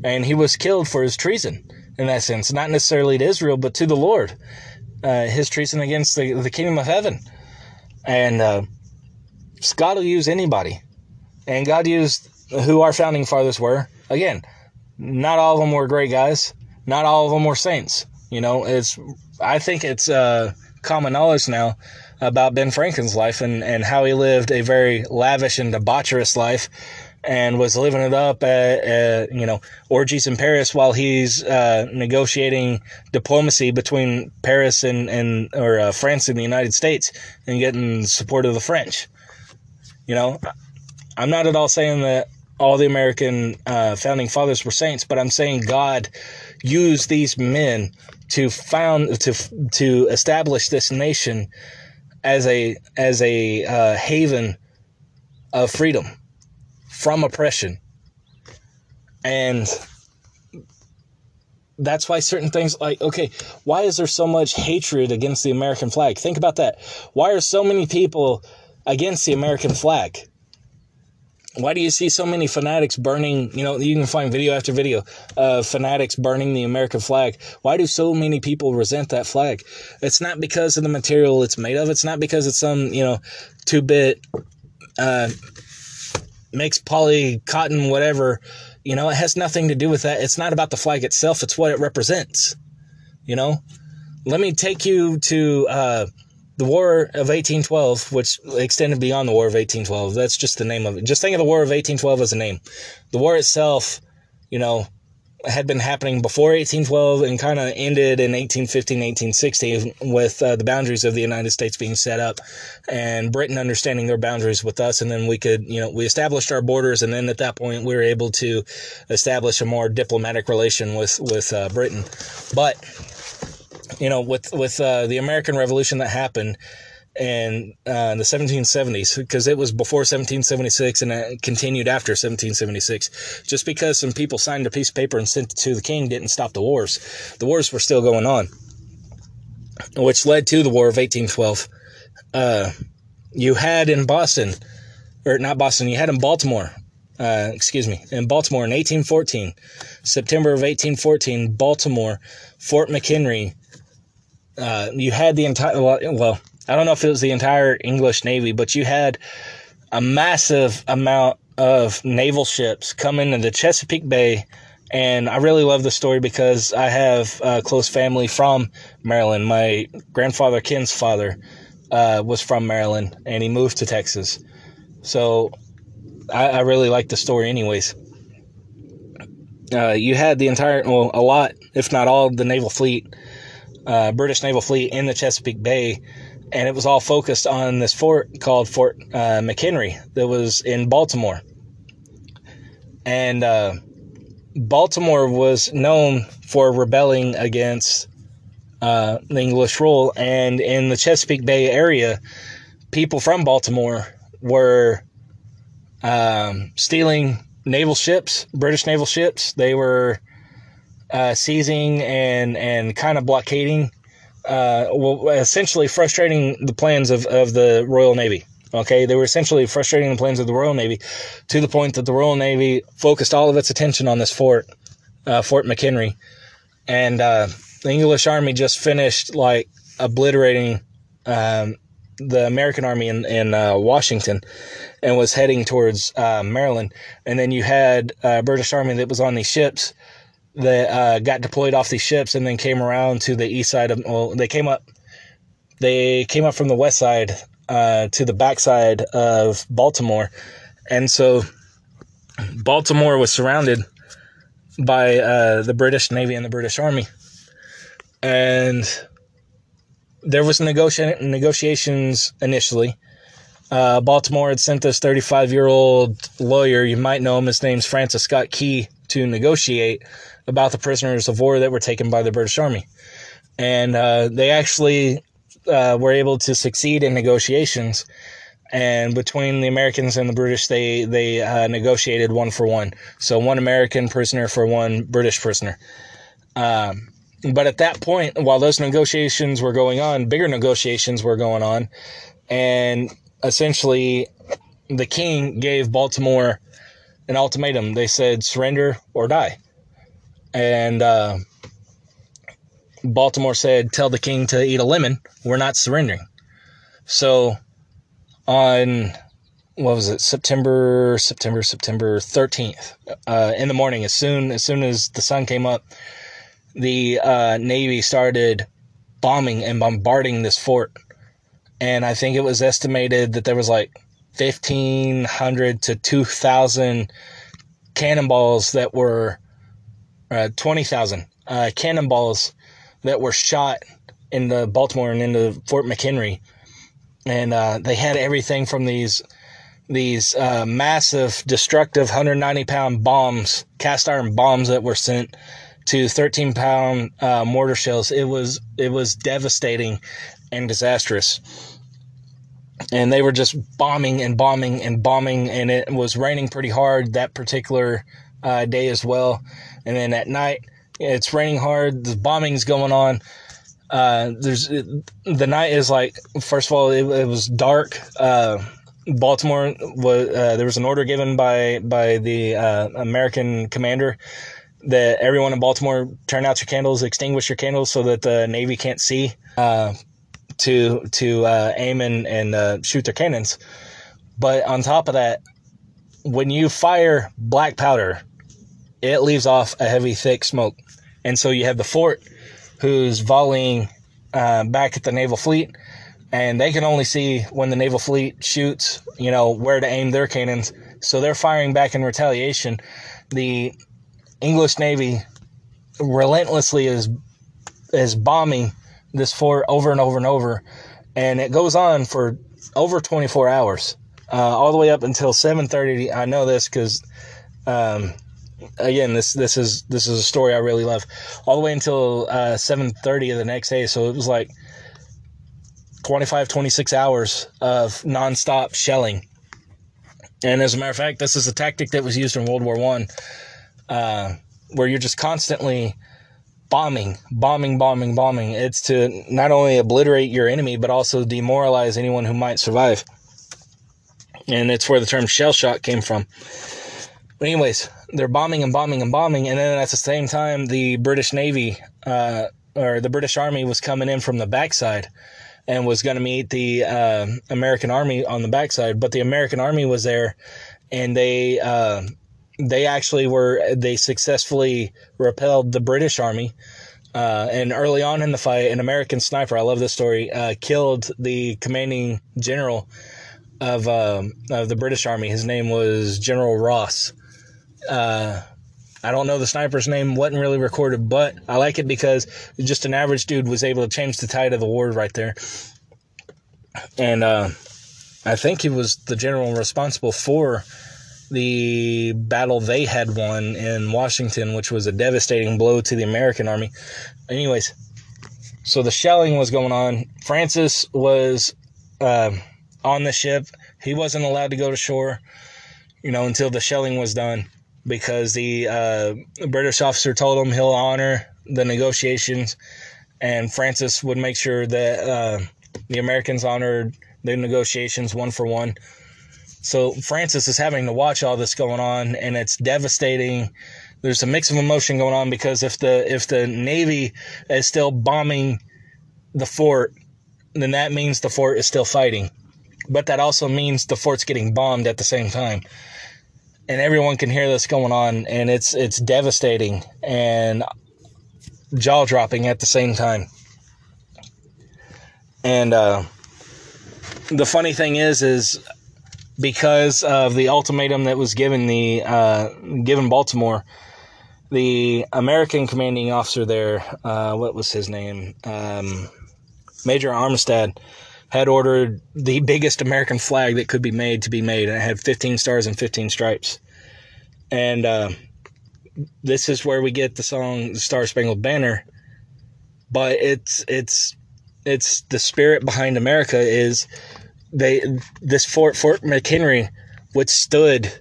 And he was killed for his treason, in that sense, not necessarily to Israel, but to the Lord. Uh, his treason against the, the kingdom of heaven. And uh, God will use anybody. And God used who our founding fathers were. Again, not all of them were great guys. Not all of them were saints. You know, it's I think it's uh, common knowledge now about Ben Franklin's life and, and how he lived a very lavish and debaucherous life and was living it up at, at you know orgies in Paris while he's uh, negotiating diplomacy between Paris and and or uh, France and the United States and getting support of the French. You know, I'm not at all saying that all the American uh, founding fathers were saints, but I'm saying God used these men to found to to establish this nation as a as a uh, haven of freedom from oppression. And that's why certain things like okay why is there so much hatred against the american flag? Think about that. Why are so many people against the american flag? Why do you see so many fanatics burning you know you can find video after video of fanatics burning the american flag. Why do so many people resent that flag? It's not because of the material it's made of. It's not because it's some you know two bit uh, mixed poly cotton whatever you know it has nothing to do with that it's not about the flag itself it's what it represents you know let me take you to uh, the War of 1812, which extended beyond the War of 1812. That's just the name of it. Just think of the War of 1812 as a name. The war itself, you know, had been happening before 1812 and kind of ended in 1815, 1816 with uh, the boundaries of the United States being set up and Britain understanding their boundaries with us. And then we could, you know, we established our borders. And then at that point, we were able to establish a more diplomatic relation with, with uh, Britain. But, you know, with, with uh, the American Revolution that happened, in uh, the 1770s because it was before 1776 and it continued after 1776. Just because some people signed a piece of paper and sent it to the king didn't stop the wars. The wars were still going on, which led to the War of 1812. Uh, you had in Boston, or not Boston, you had in Baltimore, uh, excuse me, in Baltimore in 1814, September of 1814, Baltimore, Fort McHenry. Uh, you had the entire well I don't know if it was the entire English Navy, but you had a massive amount of naval ships come into the Chesapeake Bay. And I really love the story because I have a close family from Maryland. My grandfather, Ken's father, uh, was from Maryland and he moved to Texas. So I, I really like the story, anyways. Uh, you had the entire, well, a lot, if not all, the naval fleet, uh, British naval fleet in the Chesapeake Bay and it was all focused on this fort called Fort uh, McHenry that was in Baltimore. And uh, Baltimore was known for rebelling against uh, the English rule, and in the Chesapeake Bay area, people from Baltimore were um, stealing naval ships, British naval ships. They were uh, seizing and and kind of blockading uh, well, essentially frustrating the plans of, of the Royal Navy. Okay, they were essentially frustrating the plans of the Royal Navy to the point that the Royal Navy focused all of its attention on this fort, uh, Fort McHenry, and uh, the English Army just finished like obliterating um, the American Army in in uh, Washington, and was heading towards uh, Maryland. And then you had uh, British Army that was on these ships that uh, got deployed off these ships and then came around to the east side of well they came up they came up from the west side uh, to the backside of Baltimore. And so Baltimore was surrounded by uh, the British Navy and the British Army. And there was negoti- negotiations initially. Uh, Baltimore had sent this 35 year old lawyer you might know him his name's Francis Scott Key to negotiate about the prisoners of war that were taken by the British Army. And uh, they actually uh, were able to succeed in negotiations. And between the Americans and the British, they they uh, negotiated one for one. So one American prisoner for one British prisoner. Um, but at that point, while those negotiations were going on, bigger negotiations were going on, and essentially, the king gave Baltimore an ultimatum. They said surrender or die and uh, Baltimore said, "Tell the king to eat a lemon. We're not surrendering." So, on what was it? September, September, September thirteenth, uh, in the morning, as soon as soon as the sun came up, the uh, Navy started bombing and bombarding this fort, and I think it was estimated that there was like fifteen hundred to two thousand cannonballs that were uh, twenty thousand uh, cannonballs that were shot into Baltimore and into Fort McHenry, and uh, they had everything from these these uh, massive, destructive, 190 pound bombs, cast iron bombs that were sent to 13 pound uh, mortar shells. It was it was devastating and disastrous. And they were just bombing and bombing and bombing, and it was raining pretty hard that particular uh, day as well. And then at night, it's raining hard. The bombing's going on. Uh, there's the night is like first of all, it, it was dark. Uh, Baltimore was uh, there was an order given by by the uh, American commander that everyone in Baltimore turn out your candles, extinguish your candles, so that the Navy can't see uh, to to uh, aim and and shoot their cannons. But on top of that, when you fire black powder, it leaves off a heavy, thick smoke, and so you have the fort who's volleying uh, back at the naval fleet and they can only see when the naval fleet shoots, you know, where to aim their cannons. So they're firing back in retaliation. The English Navy relentlessly is is bombing this fort over and over and over, and it goes on for over 24 hours, uh, all the way up until 7:30. I know this because, um, again, this this is this is a story I really love. All the way until uh, 7:30 of the next day. So it was like 25, 26 hours of nonstop shelling. And as a matter of fact, this is a tactic that was used in World War One, uh, where you're just constantly bombing, bombing, bombing, bombing. It's to not only obliterate your enemy, but also demoralize anyone who might survive. And it's where the term shell shock came from. But anyways, they're bombing and bombing and bombing, and then at the same time, the British Navy uh, or the British Army was coming in from the backside and was going to meet the uh, American Army on the backside. But the American Army was there, and they uh, they actually were they successfully repelled the British Army. Uh, and early on in the fight, an American sniper, I love this story, uh, killed the commanding general of um, of the British Army. His name was General Ross. Uh, I don't know the sniper's name, wasn't really recorded, but I like it because just an average dude was able to change the tide of the war right there. And uh, I think he was the general responsible for the battle they had won in Washington, which was a devastating blow to the American army. Anyways, so the shelling was going on. Francis was uh, on the ship. He wasn't allowed to go to shore, you know, until the shelling was done because the uh, British officer told him he'll honor the negotiations, and Francis would make sure that uh, the Americans honored the negotiations one for one. So Francis is having to watch all this going on, and it's devastating. There's a mix of emotion going on because if the if the Navy is still bombing the fort, then that means the fort is still fighting. But that also means the fort's getting bombed at the same time and everyone can hear this going on, and it's it's devastating and jaw dropping at the same time. And uh, the funny thing is, is because of the ultimatum that was given the uh, given Baltimore, the American commanding officer there, uh, what was his name, um, Major Armistead, had ordered the biggest American flag that could be made to be made, and it had 15 stars and 15 stripes. And uh, this is where we get the song "The Star Spangled Banner." But it's it's it's the spirit behind America is they this Fort Fort McHenry withstood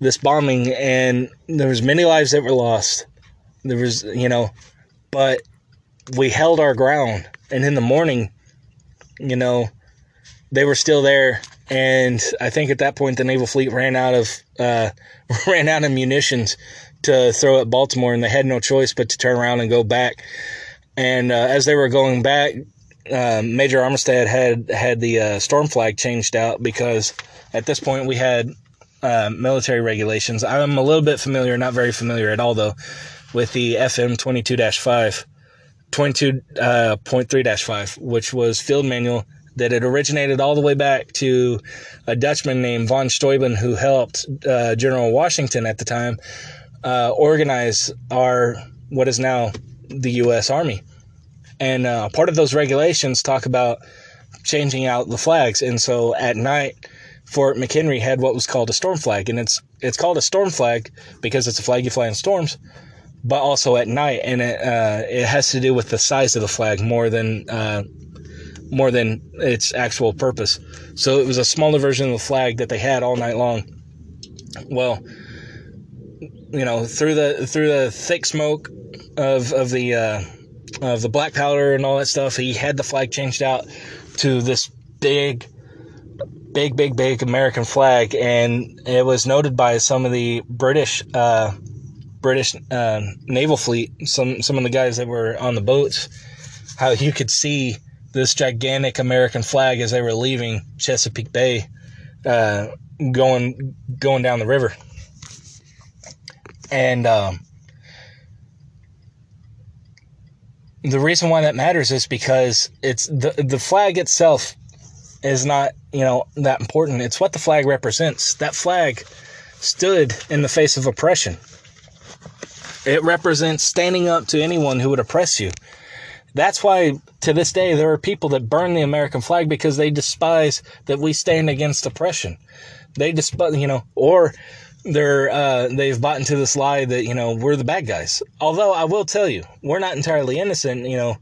this bombing, and there was many lives that were lost. There was you know, but we held our ground, and in the morning you know, they were still there. And I think at that point the naval fleet ran out of uh, ran out of munitions to throw at Baltimore, and they had no choice but to turn around and go back. And uh, as they were going back, uh, Major Armistead had had the uh, storm flag changed out because at this point we had uh, military regulations. I'm a little bit familiar, not very familiar at all though, with the FM 22-5, 22.3-5, which was field manual that had originated all the way back to a Dutchman named von Steuben who helped uh, General Washington at the time uh, organize our what is now the U.S. Army. And uh, part of those regulations talk about changing out the flags. And so at night, Fort McHenry had what was called a storm flag, and it's it's called a storm flag because it's a flag you fly in storms, but also at night, and it uh, it has to do with the size of the flag more than uh, more than its actual purpose. So it was a smaller version of the flag that they had all night long. Well, you know, through the through the thick smoke of of the uh, of the black powder and all that stuff, he had the flag changed out to this big, big, big, big American flag, and it was noted by some of the British uh, British uh, naval fleet, some some of the guys that were on the boats, how you could see this gigantic American flag as they were leaving Chesapeake Bay, uh, going going down the river. And um, the reason why that matters is because it's the the flag itself is not you know that important. It's what the flag represents. That flag stood in the face of oppression. It represents standing up to anyone who would oppress you. That's why to this day there are people that burn the American flag because they despise that we stand against oppression. They despise, you know, or they're uh, they've bought into this lie that you know we're the bad guys. Although I will tell you, we're not entirely innocent. You know,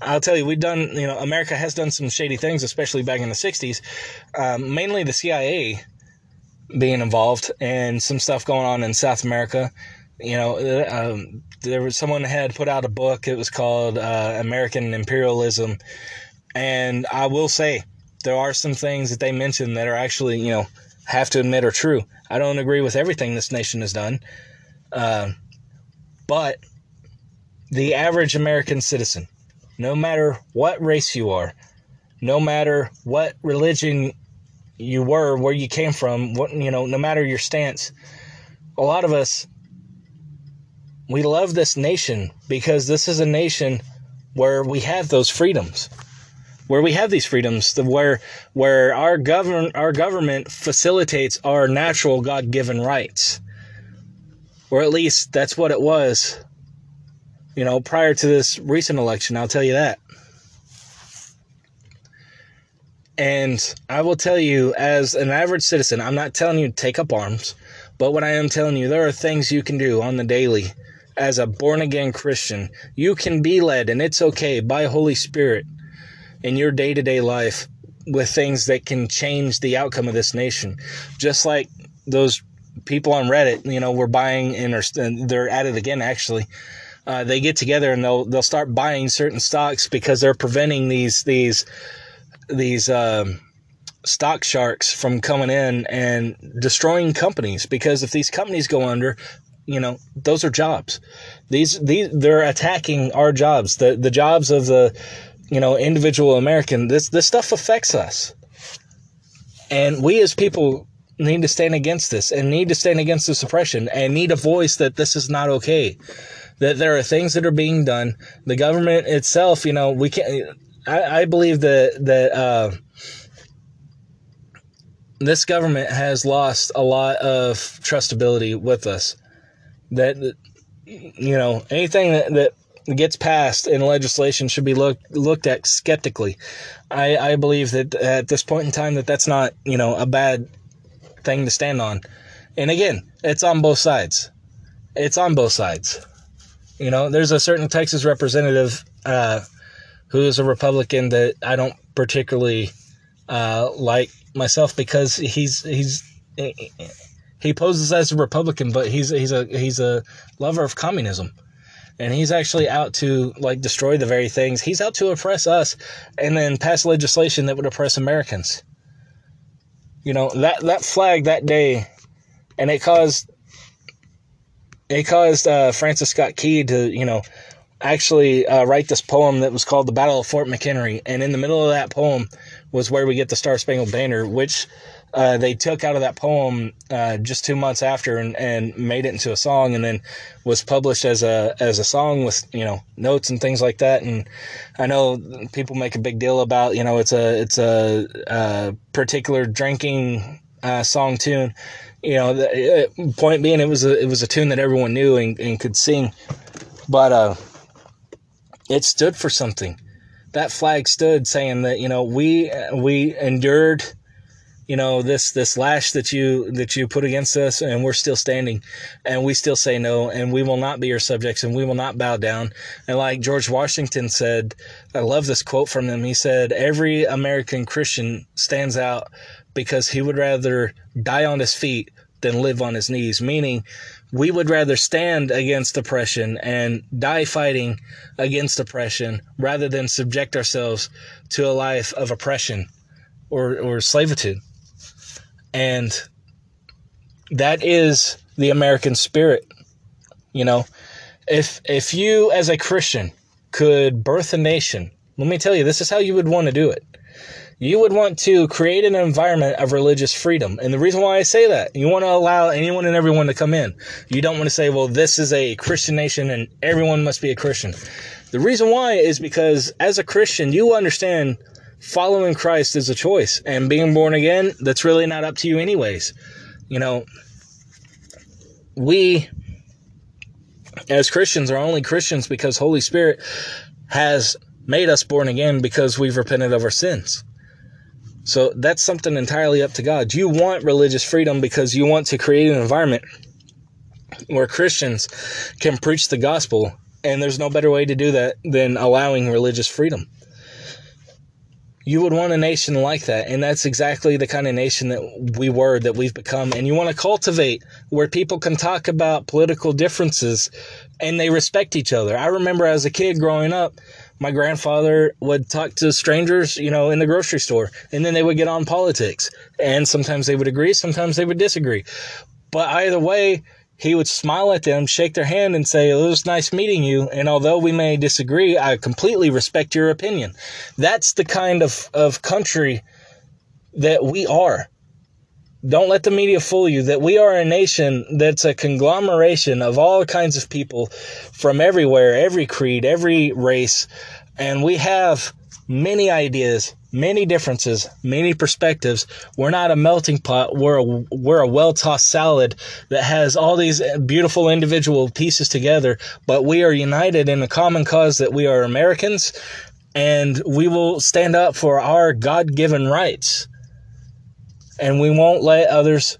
I'll tell you, we've done you know America has done some shady things, especially back in the '60s. Um, mainly the CIA being involved and some stuff going on in South America. You know, uh, um, there was someone had put out a book. It was called uh, American Imperialism, and I will say there are some things that they mentioned that are actually you know have to admit are true. I don't agree with everything this nation has done. Uh, but the average American citizen, no matter what race you are, no matter what religion you were, where you came from, what you know, no matter your stance, a lot of us we love this nation because this is a nation where we have those freedoms where we have these freedoms, where where our govern our government facilitates our natural God given rights, or at least that's what it was. You know, prior to this recent election, I'll tell you that. And I will tell you, as an average citizen, I'm not telling you to take up arms, but what I am telling you, there are things you can do on the daily as a born again Christian. You can be led, and it's okay, by Holy Spirit in your day to day life with things that can change the outcome of this nation. Just like those people on Reddit, you know, were buying and are, they're at it again actually. Uh, they get together and they'll they'll start buying certain stocks because they're preventing these these these um, stock sharks from coming in and destroying companies because if these companies go under, you know, those are jobs. These these they're attacking our jobs, the the jobs of the you know, individual American, this this stuff affects us. And we as people need to stand against this and need to stand against this oppression and need a voice that this is not okay. That there are things that are being done. The government itself, you know, we can't I, I believe that that uh, this government has lost a lot of trustability with us. That you know, anything that, that gets passed in legislation should be looked looked at skeptically. I, I believe that at this point in time that that's not you know a bad thing to stand on. And again, it's on both sides. It's on both sides. You know, there's a certain Texas representative uh, who is a Republican that I don't particularly uh, like myself because he's he's he poses as a Republican, but he's he's a he's a lover of communism and he's actually out to like destroy the very things he's out to oppress us and then pass legislation that would oppress Americans. You know, that that flag that day and it caused it caused uh, Francis Scott Key to, you know, actually uh, write this poem that was called The Battle of Fort McHenry. And in the middle of that poem was where we get the Star Spangled Banner, which uh, they took out of that poem uh, just two months after and, and made it into a song and then was published as a as a song with you know notes and things like that. And I know people make a big deal about you know it's a it's a, a particular drinking uh, song tune. You know the point being it was a it was a tune that everyone knew and, and could sing. But uh it stood for something. That flag stood saying that you know we we endured you know this this lash that you that you put against us and we're still standing and we still say no and we will not be your subjects and we will not bow down and like george washington said i love this quote from him he said every american christian stands out because he would rather die on his feet than live on his knees meaning we would rather stand against oppression and die fighting against oppression rather than subject ourselves to a life of oppression or, or slavitude. And that is the American spirit. You know, if if you as a Christian could birth a nation, let me tell you, this is how you would want to do it. You would want to create an environment of religious freedom. And the reason why I say that, you want to allow anyone and everyone to come in. You don't want to say, well, this is a Christian nation and everyone must be a Christian. The reason why is because as a Christian, you understand following Christ is a choice and being born again, that's really not up to you anyways. You know, we as Christians are only Christians because Holy Spirit has made us born again because we've repented of our sins. So that's something entirely up to God. You want religious freedom because you want to create an environment where Christians can preach the gospel, and there's no better way to do that than allowing religious freedom you would want a nation like that. And that's exactly the kind of nation that we were, that we've become. And you want to cultivate where people can talk about political differences and they respect each other. I remember as a kid growing up, my grandfather would talk to strangers, you know, in the grocery store, and then they would get on politics. And sometimes they would agree, sometimes they would disagree. But either way, he would smile at them, shake their hand, and say, It was nice meeting you. And although we may disagree, I completely respect your opinion. That's the kind of, of country that we are. Don't let the media fool you that we are a nation that's a conglomeration of all kinds of people from everywhere, every creed, every race. And we have many ideas, many differences, many perspectives. We're not a melting pot. We're a, we're a well tossed salad that has all these beautiful individual pieces together, but we are united in a common cause that we are Americans and we will stand up for our God given rights. And we won't let others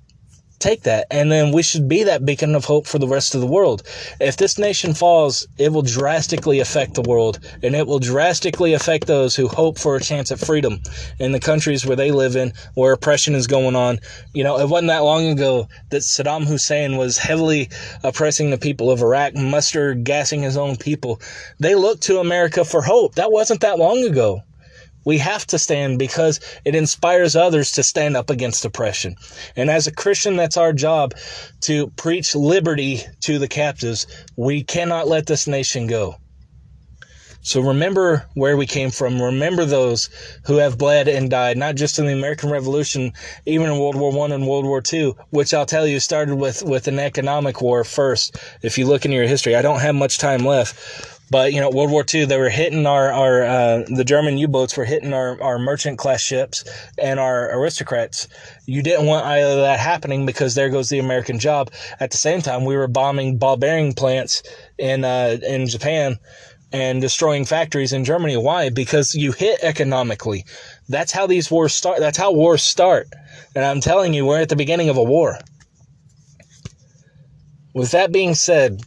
take that. And then we should be that beacon of hope for the rest of the world. If this nation falls, it will drastically affect the world and it will drastically affect those who hope for a chance at freedom in the countries where they live in, where oppression is going on. You know, it wasn't that long ago that Saddam Hussein was heavily oppressing the people of Iraq, mustard gassing his own people. They looked to America for hope. That wasn't that long ago. We have to stand because it inspires others to stand up against oppression. And as a Christian, that's our job to preach liberty to the captives. We cannot let this nation go. So remember where we came from. Remember those who have bled and died, not just in the American Revolution, even in World War One and World War Two, which I'll tell you started with, with an economic war first. If you look in your history, I don't have much time left, but you know, World War II, they were hitting our our uh, the German U-boats were hitting our our merchant class ships and our aristocrats. You didn't want either of that happening because there goes the American job. At the same time, we were bombing ball bearing plants in uh, in Japan and destroying factories in Germany. Why? Because you hit economically. That's how these wars start. That's how wars start. And I'm telling you, we're at the beginning of a war. With that being said,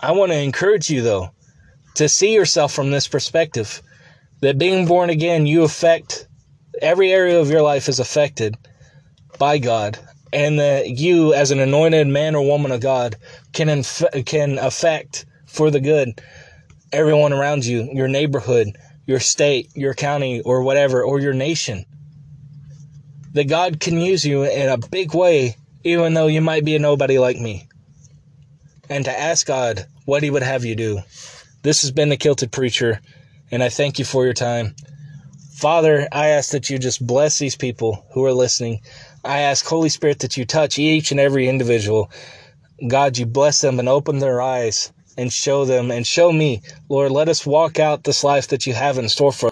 I want to encourage you though to see yourself from this perspective that being born again, you affect every area of your life is affected by God, and that you, as an anointed man or woman of God, can inf- can affect for the good everyone around you, your neighborhood, your state, your county, or whatever, or your nation. That God can use you in a big way, even though you might be a nobody like me. And to ask God what He would have you do This has been the Kilted Preacher, and I thank you for your time. Father, I ask that you just bless these people who are listening. I ask, Holy Spirit, that you touch each and every individual. God, you bless them and open their eyes and show them and show me. Lord, let us walk out this life that you have in store for us.